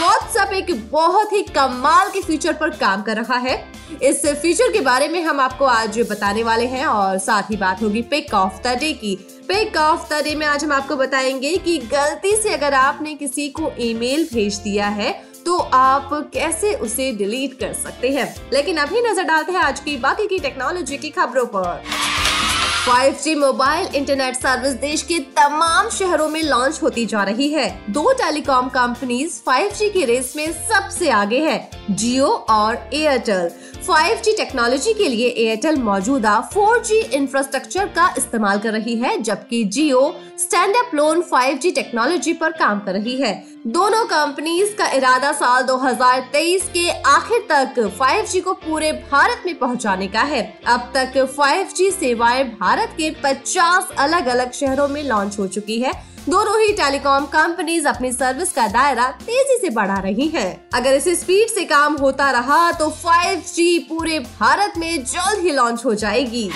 WhatsApp एक बहुत ही कमाल के फीचर पर काम कर रहा है। इस फीचर के बारे में हम आपको आज बताने वाले हैं और साथ ही बात होगी पिक ऑफ़ द डे की। पिक ऑफ़ द डे में आज हम आपको बताएँगे कि गलती से अगर आपने किसी को ईमेल भेज दिया है तो आप कैसे उसे डिलीट कर सकते हैं। लेकिन अभी नज़र डालते हैं आज की बाकी की टेक्नोलॉजी की खबरों पर। 5G मोबाइल इंटरनेट सर्विस देश के तमाम शहरों में लॉन्च होती जा रही है। दो टेलीकॉम कंपनीज़ 5G की रेस में सबसे आगे है, जियो और एयरटेल। 5G टेक्नोलॉजी के लिए एयरटेल मौजूदा 4G इंफ्रास्ट्रक्चर का इस्तेमाल कर रही है, जबकि Jio standalone 5G technology पर काम कर रही है। दोनों कंपनीज़ का इरादा साल 2023 के आखिर तक 5G को पूरे भारत में पहुँचाने का है। अब तक 5G सेवाएँ भारत के 50 अलग अलग शहरों में लॉन्च हो चुकी है दोनों ही टेलीकॉम कंपनीज़ अपनी सर्विस का दायरा तेज़ी से बढ़ा रही हैं। अगर इसी स्पीड से काम होता रहा तो 5G पूरे भारत में जल्द ही लॉन्च हो जाएगी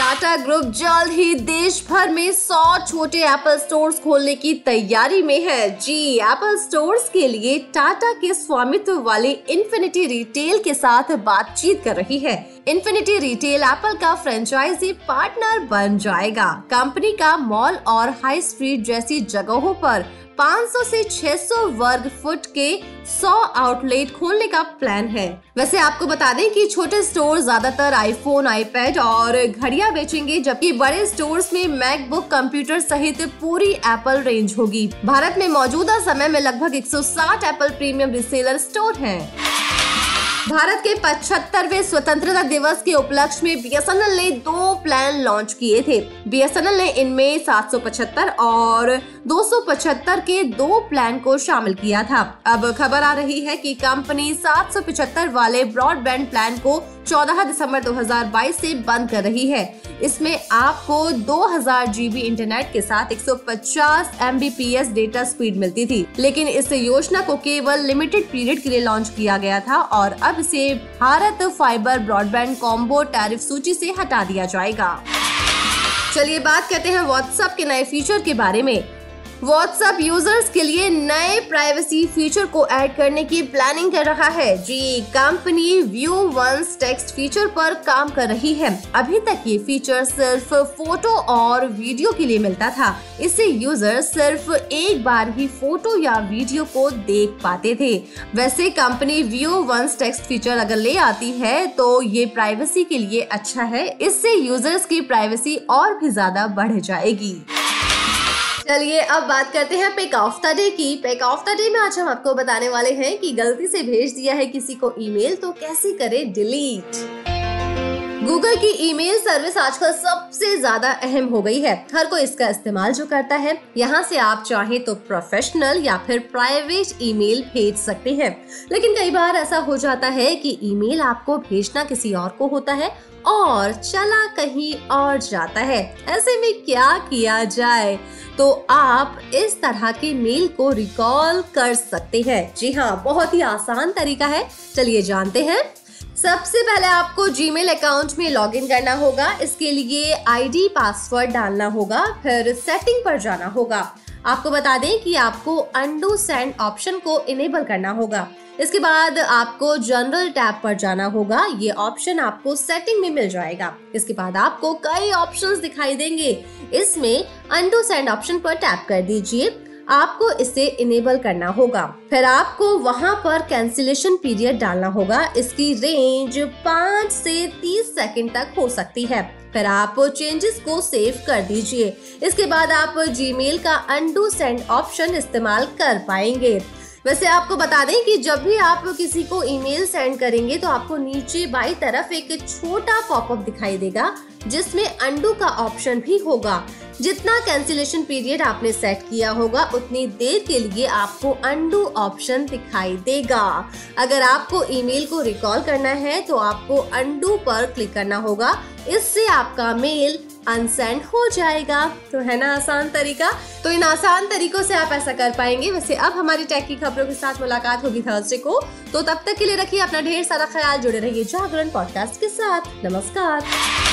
टाटा ग्रुप जल्द ही देश भर में 100 छोटे एप्पल स्टोर्स खोलने की तैयारी में है। जी एप्पल स्टोर्स के लिए टाटा के स्वामित्व वाले इन्फिनिटी रिटेल के साथ बातचीत कर रही है। इन्फिनिटी रिटेल एप्पल का फ्रेंचाइजी पार्टनर बन जाएगा। कंपनी का मॉल और हाई स्ट्रीट जैसी जगहों पर 500 से 600 वर्ग फुट के 100 आउटलेट खोलने का प्लान है। वैसे आपको बता दें कि छोटे स्टोर ज़्यादातर आईफोन आईपैड और घड़ियाँ बेचेंगे, जबकि बड़े स्टोर्स में मैकबुक कंप्यूटर सहित पूरी एप्पल रेंज होगी। भारत में मौजूदा समय में लगभग 160 एप्पल प्रीमियम रिसेलर स्टोर हैं। भारत के पचहत्तरवे स्वतंत्रता दिवस के उपलक्ष्य में बीएसएनएल ने दो प्लान लॉन्च किए थे। बीएसएनएल ने इनमें 775 और 275 के दो प्लान को शामिल किया था। अब खबर आ रही है कि कंपनी 775 वाले ब्रॉडबैंड प्लान को 14 दिसंबर 2022 से बंद कर रही है। इसमें आपको 2000 जीबी इंटरनेट के साथ 150 एमबीपीएस डेटा स्पीड मिलती थी। लेकिन इस योजना को केवल लिमिटेड पीरियड के लिए लॉन्च किया गया था और अब इसे Bharat fiber broadband combo tariff सूची से हटा दिया जाएगा। चलिए बात करते हैं व्हाट्सएप के नए फीचर के बारे में। व्हाट्सएप यूज़र्स के लिए नए प्राइवेसी फीचर को ऐड करने की प्लानिंग कर रहा है। जी company view once text feature पर काम कर रही है। अभी तक ये फीचर सिर्फ़ फ़ोटो और वीडियो के लिए मिलता था। इससे यूज़र सिर्फ़ एक बार ही फ़ोटो या वीडियो को देख पाते थे। वैसे company view once text feature अगर ले आती है तो ये प्राइवेसी के लिए अच्छा है। इससे यूज़र्स की प्राइवेसी और भी ज़्यादा बढ़ जाएगी। चलिए अब बात करते हैं पेक ऑफ़ द डे की। पेक ऑफ़ द डे में आज हम आपको बताने वाले हैं कि गलती से भेज दिया है किसी को ईमेल तो कैसे करें डिलीट गूगल की ईमेल सर्विस आजकल सबसे ज़्यादा अहम हो गई है। हर कोई इसका इस्तेमाल जो करता है। यहाँ से आप चाहे तो प्रोफेशनल या फिर प्राइवेट ईमेल भेज सकते हैं। लेकिन कई बार ऐसा हो जाता है कि ईमेल आपको भेजना किसी और को होता है और चला कहीं और जाता है। ऐसे में क्या किया जाए? तो आप इस तरह के मेल को रिकॉल कर सकते हैं। जी हाँ बहुत ही आसान तरीका है। चलिए जानते हैं। सबसे पहले आपको जीमेल अकाउंट में लॉगिन करना होगा। इसके लिए आईडी पासवर्ड डालना होगा, फिर सेटिंग पर जाना होगा। आपको बता दें कि आपको अंडू सेंड ऑप्शन को इनेबल करना होगा। इसके बाद आपको जनरल टैब पर जाना होगा। ये ऑप्शन आपको सेटिंग में मिल जाएगा। इसके बाद आपको कई ऑप्शंस दिखाई देंगे। इसमें अंडू सेंड ऑप्शन पर टैप कर दीजिए। आपको इसे इनेबल करना होगा। फिर आपको वहाँ पर कैंसिलेशन पीरियड डालना होगा। इसकी रेंज पाँच से तीस सेकंड तक हो सकती है। फिर आप चेंजेस को सेव कर दीजिए। इसके बाद आप जीमेल का अंडू सेंड ऑप्शन इस्तेमाल कर पाएँगे। वैसे आपको बता दें कि जब भी आप किसी को ईमेल सेंड करेंगे तो आपको नीचे बाई तरफ़ एक छोटा पॉपअप दिखाई देगा, जिसमें अंडू का ऑप्शन भी होगा। जितना कैंसिलेशन पीरियड आपने सेट किया होगा, उतनी देर के लिए आपको अंडू ऑप्शन दिखाई देगा। अगर आपको ईमेल को रिकॉल करना है तो आपको अंडू पर क्लिक करना होगा। इससे आपका मेल अनसेंड हो जाएगा। तो है ना आसान तरीका? तो इन आसान तरीकों से आप ऐसा कर पाएँगे। वैसे अब हमारी टेक की खबरों के साथ मुलाकात होगी थर्सडे को। तो तब तक के लिए रखिए अपना ढेर सारा ख्याल, जुड़े रहिए जागरण पॉडकास्ट के साथ। नमस्कार।